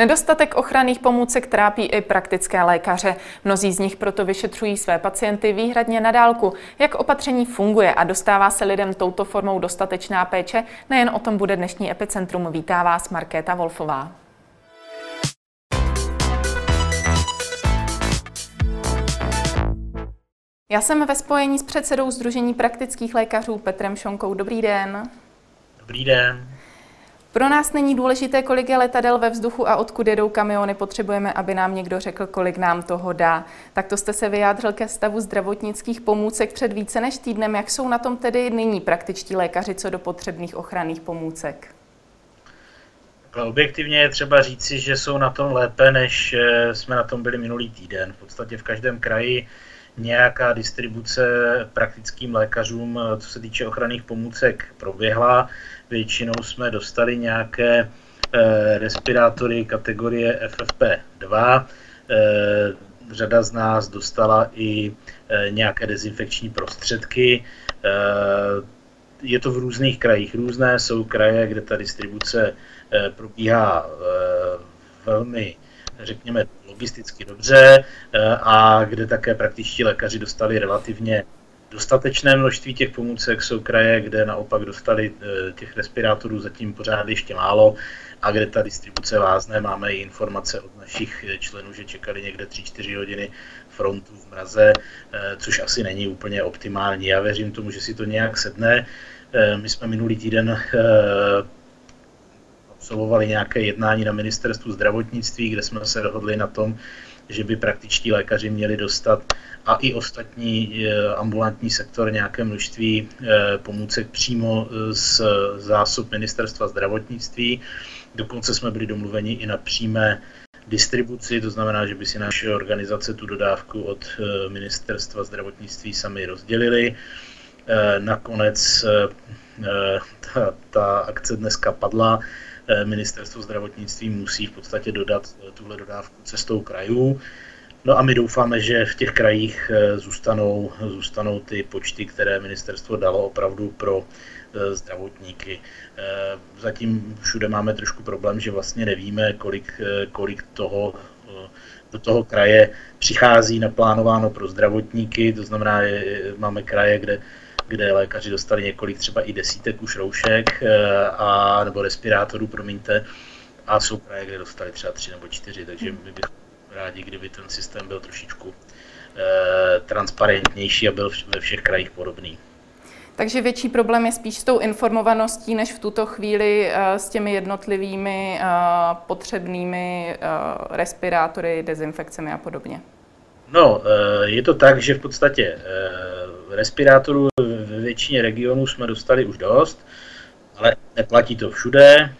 Nedostatek ochranných pomůcek trápí i praktické lékaře. Mnozí z nich proto vyšetřují své pacienty výhradně na dálku. Jak opatření funguje a dostává se lidem touto formou dostatečná péče, nejen o tom bude dnešní epicentrum. Vítá vás Markéta Wolfová. Já jsem ve spojení s předsedou Združení praktických lékařů Petrem Šonkou. Dobrý den. Dobrý den. Pro nás není důležité, kolik je letadel ve vzduchu a odkud jedou kamiony. Potřebujeme, aby nám někdo řekl, kolik nám toho dá. Tak to jste se vyjádřil ke stavu zdravotnických pomůcek před více než týdnem. Jak jsou na tom tedy nyní praktičtí lékaři co do potřebných ochranných pomůcek? Objektivně je třeba říci, že jsou na tom lépe, než eh, jsme na tom byli minulý týden. V podstatě v každém kraji nějaká distribuce praktickým lékařům, co se týče ochranných pomůcek, proběhla. Většinou jsme dostali nějaké eh, respirátory kategorie FFP2. Eh, řada z nás dostala i eh, nějaké dezinfekční prostředky. Je to v různých krajích různé. Jsou kraje, kde ta distribuce probíhá velmi řekněme, logisticky dobře a kde také praktičtí lékaři dostali relativně dostatečné množství těch pomůcek. Jsou kraje, kde naopak dostali eh, těch respirátorů zatím pořád ještě málo a kde ta distribuce vázne. Máme i informace od našich členů, že čekali někde 3-4 hodiny frontu v mraze, eh, což asi není úplně optimální. Já věřím tomu, že si to nějak sedne. My jsme minulý týden absolvovali nějaké jednání na ministerstvu zdravotnictví, kde jsme se dohodli na tom, že by praktičtí lékaři měli dostat a i ostatní eh, ambulantní sektor nějaké množství eh, pomůcek přímo eh, z zásob ministerstva zdravotnictví. Dokonce jsme byli domluveni i na přímé distribuci, to znamená, že by si naše organizace tu dodávku od ministerstva zdravotnictví sami rozdělili. Nakonec ta, ta akce dneska padla ministerstvo zdravotnictví musí v podstatě dodat eh, tuhle dodávku cestou krajů. No a my doufáme, že v těch krajích eh, zůstanou, zůstanou ty počty, které ministerstvo dalo opravdu pro zdravotníky. Zatím všude máme trošku problém, že vlastně nevíme, kolik, kolik toho do toho kraje přichází naplánováno pro zdravotníky, to znamená, máme kraje, kde kde lékaři dostali několik třeba i desítek už roušek eh, a, nebo respirátorů, promiňte, a jsou kraje, kde dostali třeba tři nebo čtyři, takže my bychom rádi, kdyby ten systém byl trošičku eh, transparentnější a byl ve všech krajích podobný. Takže větší problém je spíš s tou informovaností, než v tuto chvíli eh, s těmi jednotlivými potřebnými respirátory, dezinfekcemi a podobně. No, je to tak, že v podstatě respirátorů většině regionů jsme dostali už dost, ale neplatí to všude. Eh,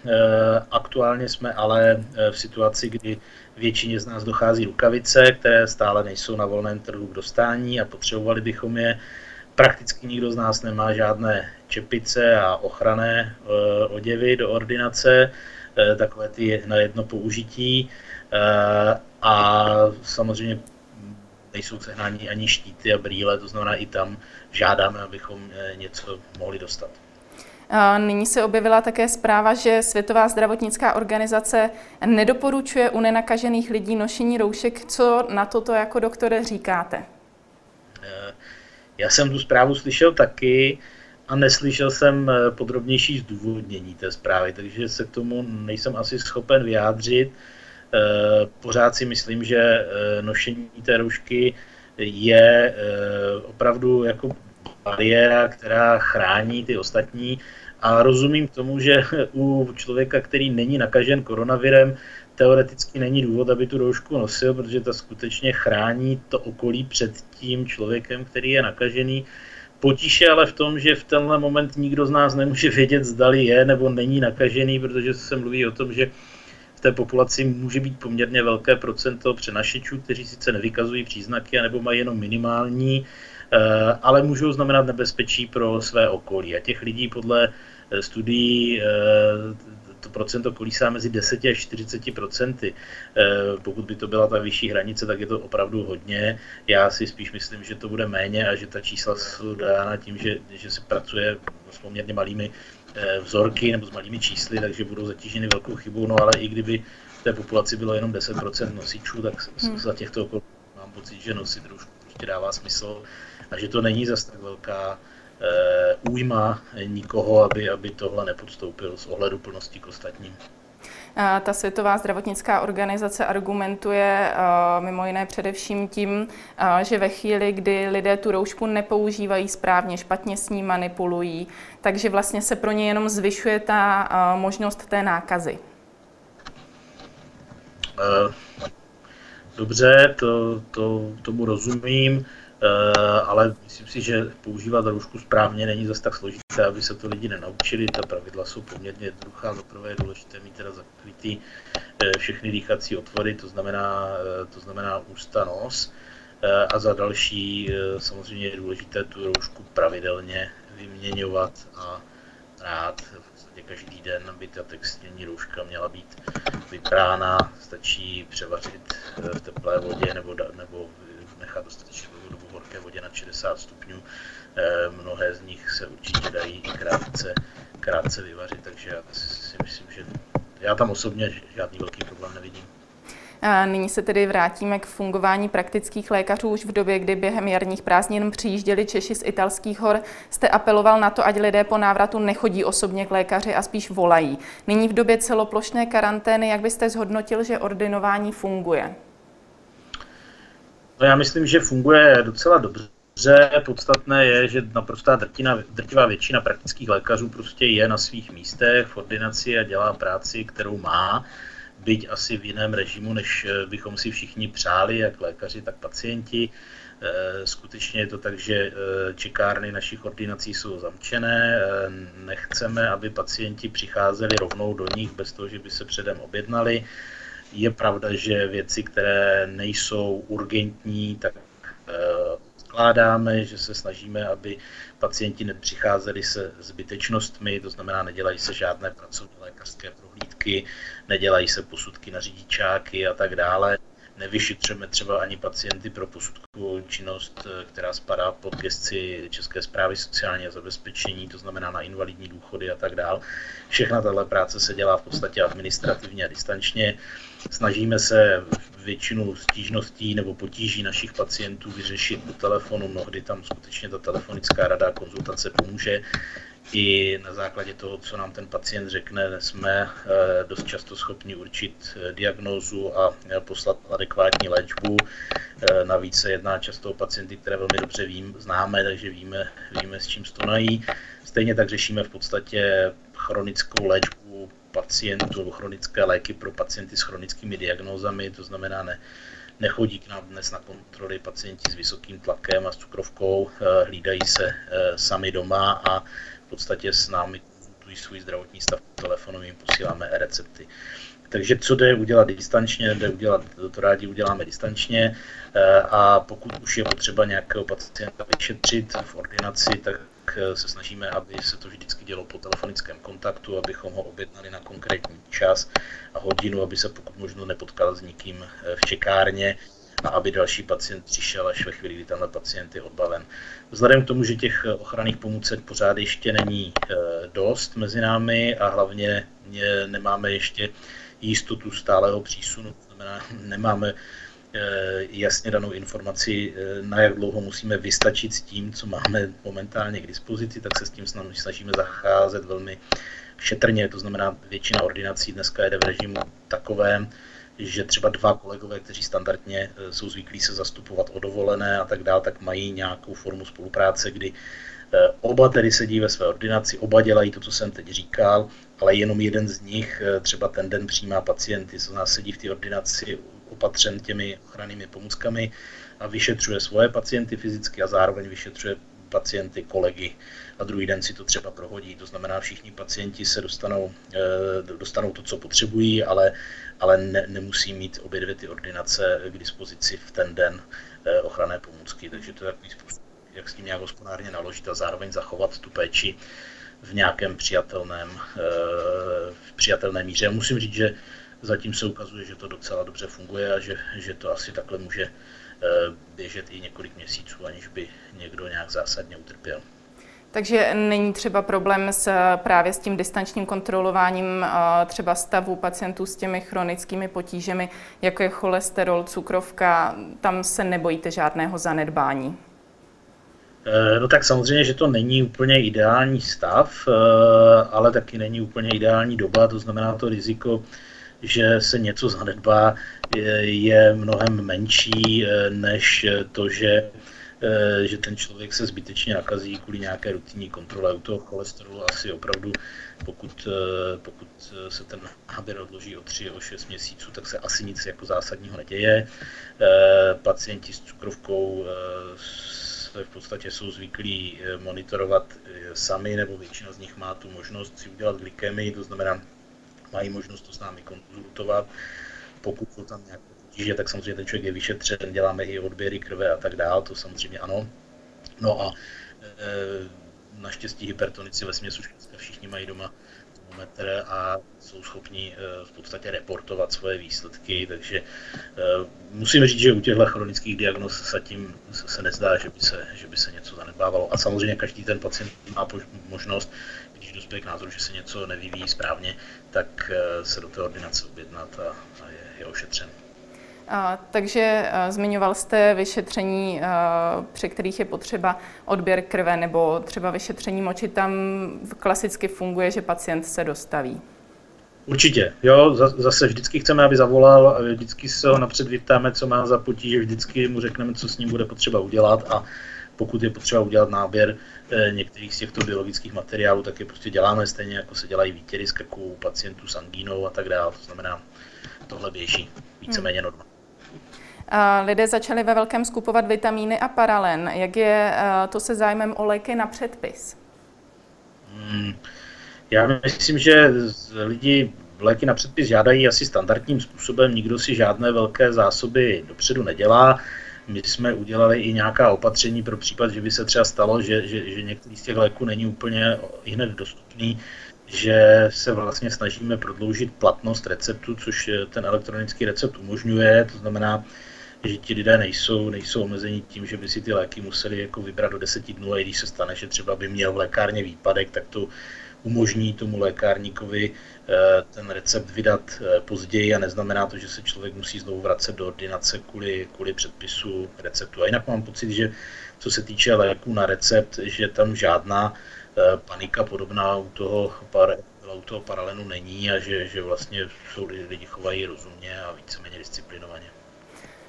aktuálně jsme ale eh, v situaci, kdy většině z nás dochází rukavice, které stále nejsou na volném trhu k dostání a potřebovali bychom je. Prakticky nikdo z nás nemá žádné čepice a ochranné eh, oděvy do ordinace, takové ty na jedno použití. A samozřejmě nejsou sehnání ani štíty a brýle, to znamená i tam žádáme, abychom eh, něco mohli dostat. Nyní se objevila také zpráva, že Světová zdravotnická organizace nedoporučuje u nenakažených lidí nošení roušek. Co na toto jako doktore říkáte? Eh, já jsem tu zprávu slyšel taky a neslyšel jsem eh, podrobnější zdůvodnění té zprávy, takže se k tomu nejsem asi schopen vyjádřit. Eh, pořád si myslím, že eh, nošení té roušky je eh, opravdu jako bariéra, která chrání ty ostatní a rozumím tomu, že u člověka, který není nakažen koronavirem, teoreticky není důvod, aby tu roušku nosil, protože ta skutečně chrání to okolí před tím člověkem, který je nakažený. Potíž je ale v tom, že v tenhle moment nikdo z nás nemůže vědět, zdali je nebo není nakažený, protože se mluví o tom, že v té populaci může být poměrně velké procento přenašečů, kteří sice nevykazují příznaky, nebo mají jenom minimální, eh, ale můžou znamenat nebezpečí pro své okolí. A těch lidí podle eh, studií eh, to procento kolísá mezi 10 až 40 procenty. Pokud by to byla ta vyšší hranice, tak je to opravdu hodně. Já si spíš myslím, že to bude méně a že ta čísla jsou dána tím, že, že se pracuje s poměrně malými vzorky nebo s malými čísly, takže budou zatíženy velkou chybou. No ale i kdyby v té populaci bylo jenom 10% nosičů, tak hmm. za těchto okolností mám pocit, že nosit roušku prostě dává smysl a že to není zas tak velká uh, újma nikoho, aby, aby tohle nepodstoupil z ohledu plnosti k ostatním. Ta Světová zdravotnická organizace argumentuje mimo jiné především tím, že ve chvíli, kdy lidé tu roušku nepoužívají správně, špatně s ní manipulují, takže vlastně se pro ně jenom zvyšuje ta možnost té nákazy. Eh, dobře, to, to, tomu rozumím. Eh, ale myslím si, že používat roušku správně není zase tak složité, aby se to lidi nenaučili. Ta pravidla jsou poměrně jednoduchá. Za prvé je důležité mít teda zakrytý eh, všechny dýchací otvory, to znamená, eh, to znamená ústa, nos. A za další samozřejmě je důležité tu roušku pravidelně vyměňovat a rád. V podstatě každý den by ta textilní rouška měla být vyprána. Stačí převařit v teplé vodě nebo, nebo nechat dostatečně dobu horké vodě na 60 stupňů. Eh, mnohé z nich se určitě dají i krátce, krátce vyvařit, takže já si myslím, že já tam osobně žádný velký problém nevidím. A nyní se tedy vrátíme k fungování praktických lékařů. Už v době, kdy během jarních prázdnin přijížděli Češi z italských hor, jste apeloval na to, ať lidé po návratu nechodí osobně k lékaři a spíš volají. Nyní v době celoplošné karantény, jak byste zhodnotil, že ordinování funguje? No já myslím, že funguje docela dobře. Podstatné je, že naprostá drtina, drtivá většina praktických lékařů prostě je na svých místech v ordinaci a dělá práci, kterou má, byť asi v jiném režimu, než eh, bychom si všichni přáli, jak lékaři, tak pacienti. Eh, skutečně je to tak, že eh, čekárny našich ordinací jsou zamčené. Nechceme, aby pacienti přicházeli rovnou do nich bez toho, že by se předem objednali. Je pravda, že věci, které nejsou urgentní, tak skládáme, že se snažíme, aby pacienti nepřicházeli se zbytečnostmi, to znamená, nedělají se žádné pracovní lékařské prohlídky, nedělají se posudky na řidičáky a tak dále. Nevyšetřujeme třeba ani pacienty pro posudkovou činnost, která spadá pod gesci České zprávy sociálního zabezpečení, to znamená na invalidní důchody a tak dále. Všechna tato práce se dělá v podstatě administrativně a distančně. Snažíme se většinu stížností nebo potíží našich pacientů vyřešit po telefonu. Mnohdy tam skutečně ta telefonická rada konzultace pomůže. I na základě toho, co nám ten pacient řekne, jsme eh, dost často schopni určit eh, diagnózu a eh, poslat adekvátní léčbu. Navíc se jedná často o pacienty, které velmi dobře vím, známe, takže víme, víme, s čím stonají. Stejně tak řešíme v podstatě chronickou léčbu pacientů chronické léky pro pacienty s chronickými diagnózami, to znamená ne, nechodí k nám dnes na kontroly pacienti s vysokým tlakem a s cukrovkou, hlídají se sami doma a v podstatě s námi konzultují svůj zdravotní stav telefonu, jim posíláme e-recepty. Takže co jde udělat distančně, jde udělat, to rádi uděláme distančně eh, a pokud už je potřeba nějakého pacienta vyšetřit v ordinaci, tak Eh, se snažíme, aby se to vždycky dělo po telefonickém kontaktu, abychom ho objednali na konkrétní čas a hodinu, aby se pokud možno nepotkal s nikým eh, v čekárně a aby další pacient přišel až ve chvíli, kdy tenhle pacient je odbaven. Vzhledem k tomu, že těch eh, ochranných pomůcek pořád ještě není dost mezi námi a hlavně nemáme ještě jistotu stálého přísunu, to znamená, nemáme Eh, jasně danou informaci, eh, na jak dlouho musíme vystačit s tím, co máme momentálně k dispozici, tak se s tím snažíme zacházet velmi šetrně. To znamená, většina ordinací dneska jede v režimu takovém, že třeba dva kolegové, kteří standardně eh, jsou zvyklí se zastupovat o dovolené a tak dále, tak mají nějakou formu spolupráce, kdy oba tedy sedí ve své ordinaci, oba dělají to, co jsem teď říkal, ale jenom jeden z nich třeba ten den přijímá pacienty, co nás sedí v té ordinaci opatřen těmi ochrannými pomůckami a vyšetřuje svoje pacienty fyzicky a zároveň vyšetřuje pacienty, kolegy a druhý den si to třeba prohodí. To znamená, všichni pacienti se dostanou, eh, dostanou to, co potřebují, ale, ale ne, nemusí mít obě dvě ty ordinace k dispozici v ten den eh, ochranné pomůcky. Takže to je takový způsob, jak s tím nějak hospodárně naložit a zároveň zachovat tu péči v nějakém přijatelném, eh, v přijatelné míře. Já musím říct, že zatím se ukazuje, že to docela dobře funguje a že, že to asi takhle může běžet i několik měsíců, aniž by někdo nějak zásadně utrpěl. Takže není třeba problém s, právě s tím distančním kontrolováním třeba stavu pacientů s těmi chronickými potížemi, jako je cholesterol, cukrovka, tam se nebojíte žádného zanedbání? Eh, no tak samozřejmě, že to není úplně ideální stav, eh, ale taky není úplně ideální doba, to znamená to riziko, že se něco zanedbá, je mnohem menší eh, než to, že Eh, že ten člověk se zbytečně nakazí kvůli nějaké rutinní kontrole. U toho cholesterolu asi opravdu, pokud, eh, pokud se ten náběr odloží o 3, o 6 měsíců, tak se asi nic jako zásadního neděje. Eh, pacienti s cukrovkou v podstatě jsou zvyklí monitorovat sami, nebo většina z nich má tu možnost si udělat glykemii, to znamená, mají možnost to s námi konzultovat. Pokud jsou tam nějaké potíže, tak samozřejmě ten člověk je vyšetřen, děláme i odběry krve a tak dále, to samozřejmě ano. No a e, naštěstí hypertonici ve směsu všichni mají doma termometr a jsou schopni e, v podstatě reportovat svoje výsledky, takže e, musím říct, že u těchto chronických diagnóz zatím se nezdá, že by se, že by se něco zanedbávalo. A samozřejmě každý ten pacient má možnost, když dospěje k názoru, že se něco nevyvíjí správně, tak e, se do té ordinace objednat a, a je, je ošetřen. Takže zmiňoval jste vyšetření, při kterých je potřeba odběr krve nebo třeba vyšetření moči. Tam klasicky funguje, že pacient se dostaví. Určitě, jo, zase vždycky chceme, aby zavolal, vždycky se ho napřed vyptáme, co má za potíže, vždycky mu řekneme, co s ním bude potřeba udělat a pokud je potřeba udělat náběr eh, některých z těchto biologických materiálů, tak je prostě děláme stejně, jako se dělají výtěry z krku pacientů s angínou a tak dále. To znamená, tohle běží víceméně normálně. Lidé začali ve velkém skupovat vitamíny a paralen. Jak je eh, to se zájmem o léky na předpis? Hmm, já myslím, že lidi léky na předpis žádají asi standardním způsobem. Nikdo si žádné velké zásoby dopředu nedělá. My jsme udělali i nějaká opatření pro případ, že by se třeba stalo, že, že, že některý z těch léků není úplně hned dostupný, že se vlastně snažíme prodloužit platnost receptu, což ten elektronický recept umožňuje. To znamená, že ti lidé nejsou, nejsou omezeni tím, že by si ty léky museli jako vybrat do deseti dnů a když se stane, že třeba by měl v lékárně výpadek, tak to umožní tomu lékárníkovi eh, ten recept vydat eh, později a neznamená to, že se člověk musí znovu vracet do ordinace kvůli, kvůli předpisu receptu. A jinak mám pocit, že co se týče léků na recept, že tam žádná panika podobná u toho, par, u toho paralenu není a že, že vlastně jsou lidi chovají rozumně a víceméně disciplinovaně.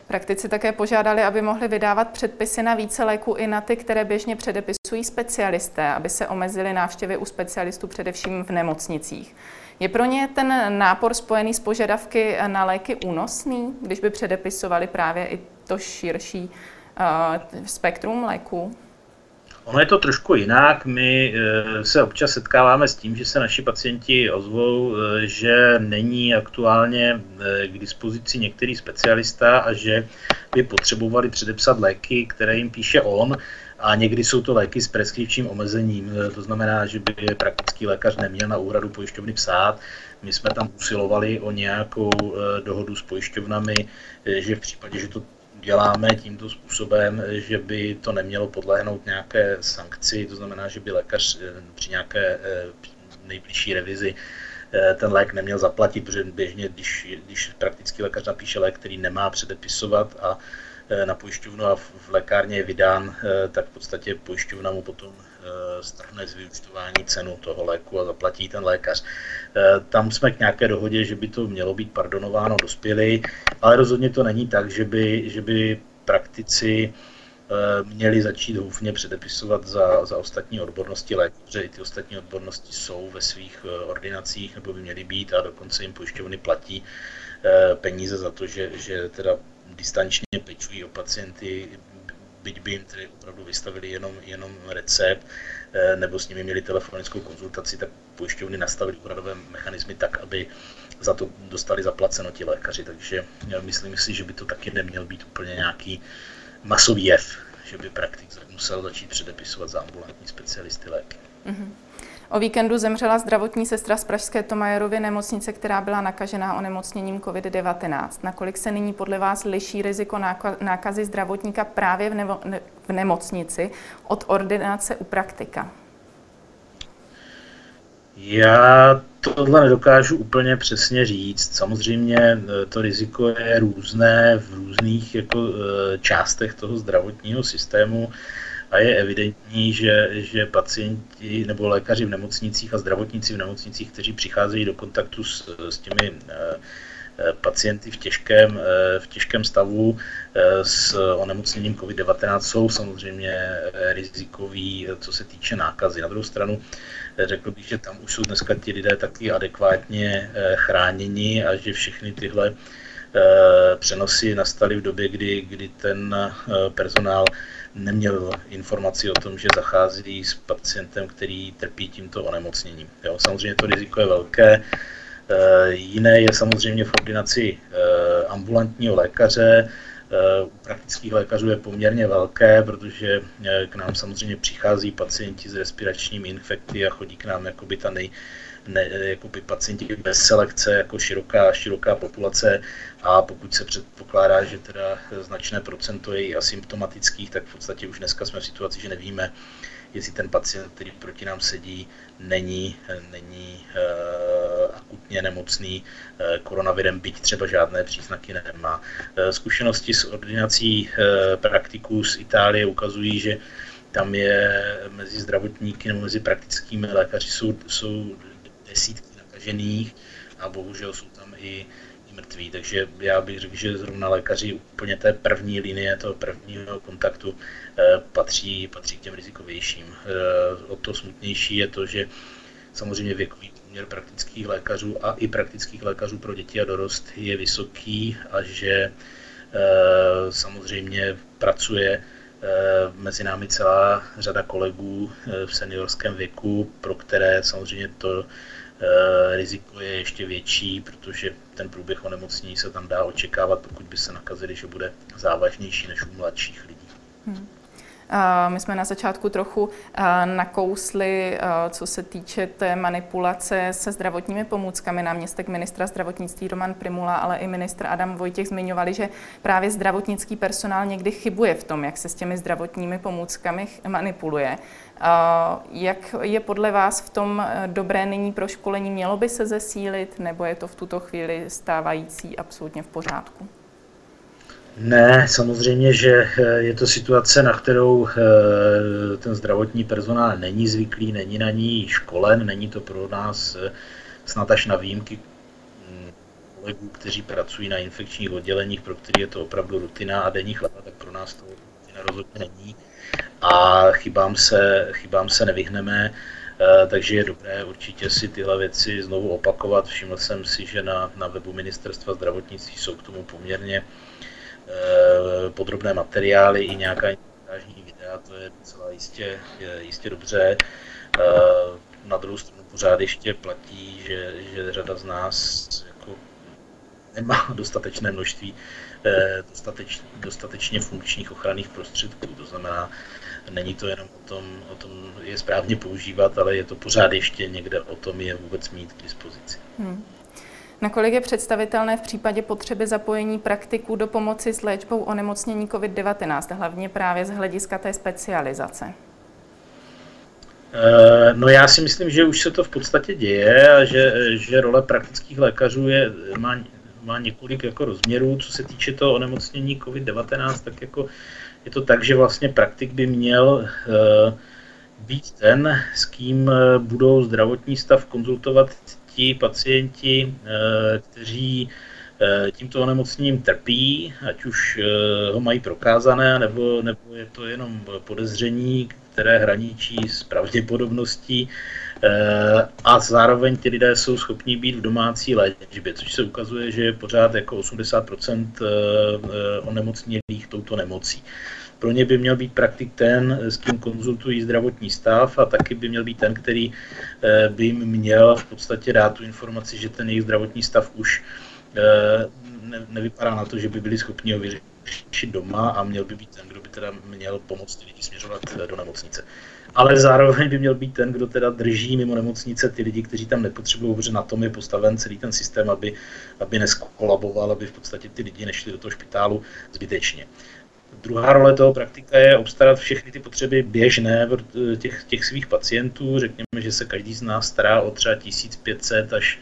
Praktici také požádali, aby mohli vydávat předpisy na více léků i na ty, které běžně předepisují specialisté, aby se omezily návštěvy u specialistů především v nemocnicích. Je pro ně ten nápor spojený s požadavky na léky únosný, když by předepisovali právě i to širší uh, spektrum léků? Ono je to trošku jinak. My eh, se občas setkáváme s tím, že se naši pacienti ozvou, eh, že není aktuálně eh, k dispozici některý specialista a že by potřebovali předepsat léky, které jim píše on. A někdy jsou to léky s preskripčním omezením, to znamená, že by je praktický lékař neměl na úhradu pojišťovny psát. My jsme tam usilovali o nějakou dohodu s pojišťovnami, že v případě, že to děláme tímto způsobem, že by to nemělo podlehnout nějaké sankci, to znamená, že by lékař eh, při nějaké eh, nejbližší revizi eh, ten lék neměl zaplatit, protože běžně, když, když praktický lékař napíše lék, který nemá předepisovat a na pojišťovnu a v lékárně je vydán, tak v podstatě pojišťovna mu potom strhne z vyučtování cenu toho léku a zaplatí ten lékař. Tam jsme k nějaké dohodě, že by to mělo být pardonováno dospělý, ale rozhodně to není tak, že by, že by praktici měli začít houfně předepisovat za, za ostatní odbornosti léku, protože i ty ostatní odbornosti jsou ve svých ordinacích nebo by měly být a dokonce jim pojišťovny platí peníze za to, že, že teda distančně pečují o pacienty, byť by jim tedy opravdu vystavili jenom, jenom recept, eh, nebo s nimi měli telefonickou konzultaci, tak pojišťovny nastavili úhradové mechanismy tak, aby za to dostali zaplaceno ti lékaři. Takže myslím si, že by to taky neměl být úplně nějaký masový jev, že by praktik musel začít předepisovat za ambulantní specialisty léky. Mm-hmm. O víkendu zemřela zdravotní sestra z Pražské Tomajerovy nemocnice, která byla nakažená onemocněním COVID-19. Nakolik se nyní podle vás liší riziko nákazy zdravotníka právě v, nevo, v nemocnici od ordinace u praktika? Já tohle nedokážu úplně přesně říct. Samozřejmě eh, to riziko je různé v různých jako, eh, částech toho zdravotního systému a je evidentní, že, že pacienti nebo lékaři v nemocnicích a zdravotníci v nemocnicích, kteří přicházejí do kontaktu s, s těmi eh, pacienty v těžkém, v těžkém stavu s onemocněním COVID-19 jsou samozřejmě rizikoví, co se týče nákazy. Na druhou stranu řekl bych, že tam už jsou dneska ti lidé taky adekvátně eh, chráněni a že všechny tyhle eh, přenosy nastaly v době, kdy, kdy ten eh, personál neměl informaci o tom, že zachází s pacientem, který trpí tímto onemocněním. Jo, samozřejmě to riziko je velké. Jiné je samozřejmě v ordinaci ambulantního lékaře, u praktických lékařů je poměrně velké, protože k nám samozřejmě přichází pacienti s respiračními infekty a chodí k nám jakoby ta nej, ne, jakoby pacienti bez selekce, jako široká, široká populace a pokud se předpokládá, že teda značné procento je i asymptomatických, tak v podstatě už dneska jsme v situaci, že nevíme, jestli ten pacient, který proti nám sedí, není, není uh, akutně nemocný uh, koronavirem, byť třeba žádné příznaky nemá. Uh, zkušenosti s ordinací uh, praktiků z Itálie ukazují, že tam je mezi zdravotníky nebo mezi praktickými lékaři jsou, jsou desítky nakažených a bohužel jsou tam i mrtví, takže já bych řekl, že zrovna lékaři úplně té první linie, toho prvního kontaktu eh, patří, patří k těm rizikovějším. Eh, o to smutnější je to, že samozřejmě věkový poměr praktických lékařů a i praktických lékařů pro děti a dorost je vysoký a že eh, samozřejmě pracuje mezi námi celá řada kolegů v seniorském věku, pro které samozřejmě to Eh, riziko je ještě větší, protože ten průběh onemocnění se tam dá očekávat, pokud by se nakazili, že bude závažnější než u mladších lidí. Hmm. My jsme na začátku trochu nakousli, co se týče té manipulace se zdravotními pomůckami. Náměstek ministra zdravotnictví Roman Primula, ale i ministr Adam Vojtěch zmiňovali, že právě zdravotnický personál někdy chybuje v tom, jak se s těmi zdravotními pomůckami manipuluje. Jak je podle vás v tom e, dobré nyní pro školení? Mělo by se zesílit, nebo je to v tuto chvíli stávající absolutně v pořádku? Ne, samozřejmě, že eh, je to situace, na kterou eh, ten zdravotní personál není zvyklý, není na ní školen, není to pro nás eh, snad až na výjimky hm, kolegů, kteří pracují na infekčních odděleních, pro který je to opravdu rutina a denní chleba, tak pro nás to rutina rozhodně není. A chybám se, chybám se nevyhneme, takže je dobré určitě si tyhle věci znovu opakovat. Všiml jsem si, že na, na webu ministerstva zdravotnictví jsou k tomu poměrně Eh, podrobné materiály i nějaká instruktážní videa, to je docela jistě, jistě dobře. Eh, na druhou stranu pořád ještě platí, že, že řada z nás jako nemá dostatečné množství eh, dostateč, dostatečně funkčních ochranných prostředků. To znamená, není to jenom o tom, o tom je správně používat, ale je to pořád ještě někde o tom je vůbec mít k dispozici. Hmm. Nakolik je představitelné v případě potřeby zapojení praktiků do pomoci s léčbou onemocnění COVID-19, hlavně právě z hlediska té specializace? Eh, no já si myslím, že už se to v podstatě děje a že, že role praktických lékařů je, má, má několik jako rozměrů. Co se týče toho onemocnění COVID-19, tak jako je to tak, že vlastně praktik by měl uh, být ten, s kým eh, budou zdravotní stav konzultovat ti pacienti, eh, kteří eh, tímto onemocněním trpí, ať už eh, ho mají prokázané, nebo, nebo je to jenom podezření, které hraničí s pravděpodobností a zároveň ty lidé jsou schopni být v domácí léčbě, což se ukazuje, že je pořád jako 80% onemocnělých touto nemocí. Pro ně by měl být praktik ten, s kým konzultují zdravotní stav a taky by měl být ten, který eh, by jim měl v podstatě dát tu informaci, že ten jejich zdravotní stav už eh, ne, nevypadá na to, že by byli schopni ho vyřešit doma a měl by být ten, kdo by teda měl pomoct lidi směřovat eh, do nemocnice. Ale zároveň by měl být ten, kdo teda drží mimo nemocnice ty lidi, kteří tam nepotřebují, protože na tom je postaven celý ten systém, aby, aby neskolaboval, aby v podstatě ty lidi nešli do toho špitálu zbytečně. Druhá role toho praktika je obstarat všechny ty potřeby běžné těch, těch svých pacientů. Řekněme, že se každý z nás stará o třeba 1500 až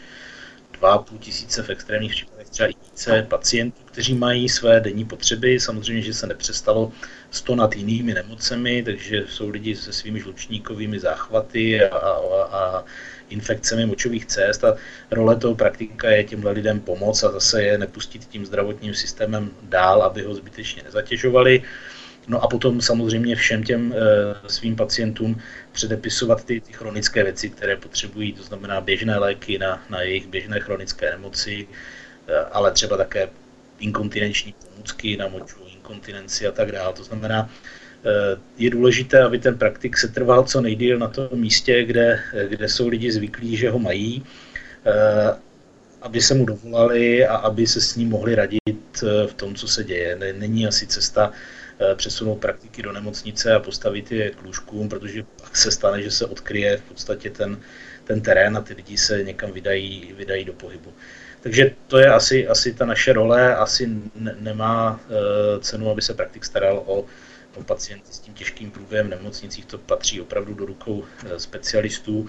2,5 tisíce v extrémních případech třeba i více pacientů, kteří mají své denní potřeby. Samozřejmě, že se nepřestalo stonat jinými nemocemi, takže jsou lidi se svými žlučníkovými záchvaty a, a, a infekcemi močových cest a role toho praktika je těmhle lidem pomoct a zase je nepustit tím zdravotním systémem dál, aby ho zbytečně nezatěžovali. No a potom samozřejmě všem těm e, svým pacientům předepisovat ty, ty chronické věci, které potřebují, to znamená běžné léky na, na jejich běžné chronické nemoci, e, ale třeba také inkontinenční pomůcky na moču, inkontinenci a tak dále. To znamená, je důležité, aby ten praktik se trval co nejdíl na tom místě, kde, kde jsou lidi zvyklí, že ho mají, eh, aby se mu dovolali a aby se s ním mohli radit eh, v tom, co se děje. Není asi cesta přesunout praktiky do nemocnice a postavit je k lůžkům, protože pak se stane, že se odkryje v podstatě ten, ten terén a ty lidi se někam vydají, vydají do pohybu. Takže to je asi, asi ta naše role, asi ne, nemá cenu, aby se praktik staral o pacienty s tím těžkým průběhem v nemocnicích, to patří opravdu do rukou eh, specialistů,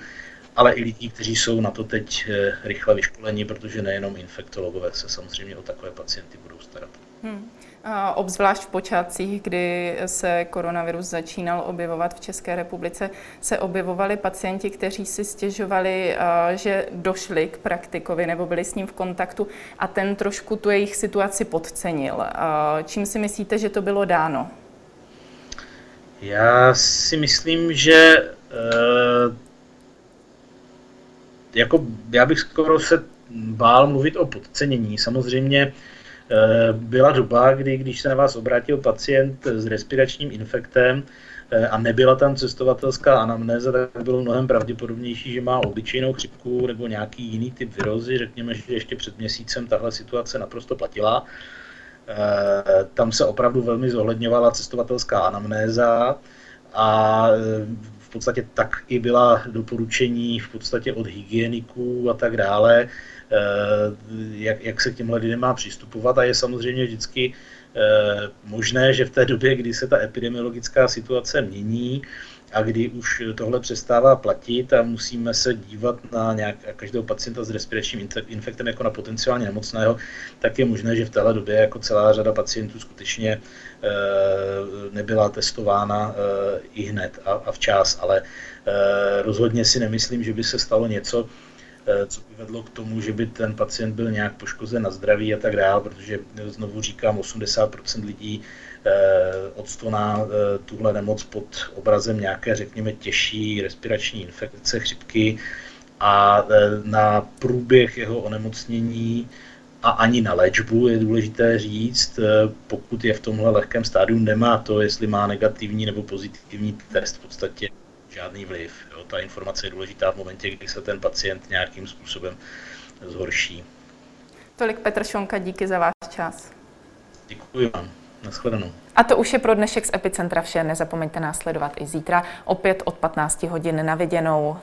ale i lidí, kteří jsou na to teď eh, rychle vyškoleni, protože nejenom infektologové se samozřejmě o takové pacienty budou starat. Hmm. A obzvlášť v počátcích, kdy se koronavirus začínal objevovat v České republice, se objevovali pacienti, kteří si stěžovali, eh, že došli k praktikovi nebo byli s ním v kontaktu a ten trošku tu jejich situaci podcenil. Čím si myslíte, že to bylo dáno? Já si myslím, že uh, jako já bych skoro se bál mluvit o podcenění. Samozřejmě uh, byla doba, kdy když se na vás obrátil pacient s respiračním infektem uh, a nebyla tam cestovatelská anamnéza, tak bylo mnohem pravděpodobnější, že má obyčejnou chřipku nebo nějaký jiný typ virozy. Řekněme, že ještě před měsícem tahle situace naprosto platila. Eh, tam se opravdu velmi zohledňovala cestovatelská anamnéza a eh, v podstatě tak i byla doporučení v podstatě od hygieniků a tak dále, eh, jak, jak se k těmhle lidem má přistupovat. A je samozřejmě vždycky možné, že v té době, kdy se ta epidemiologická situace mění, a kdy už tohle přestává platit a musíme se dívat na nějak, každého pacienta s respiračním infektem jako na potenciálně nemocného, tak je možné, že v téhle době jako celá řada pacientů skutečně e, nebyla testována e, i hned a, včas, ale e, rozhodně si nemyslím, že by se stalo něco, co by vedlo k tomu, že by ten pacient byl nějak poškozen na zdraví a tak dále, protože znovu říkám, 80% lidí Eh, odstoná eh, tuhle nemoc pod obrazem nějaké, řekněme, těžší respirační infekce, chřipky a eh, na průběh jeho onemocnění a ani na léčbu je důležité říct, pokud je v tomhle lehkém stádiu, nemá to, jestli má negativní nebo pozitivní test, v podstatě žádný vliv. Jo. Ta informace je důležitá v momentě, kdy se ten pacient nějakým způsobem zhorší. Tolik Petr Šonka, díky za váš čas. Děkuji vám. Naschledanou. A to už je pro dnešek z Epicentra vše. Nezapomeňte následovat i zítra, opět od 15 hodin na viděnou.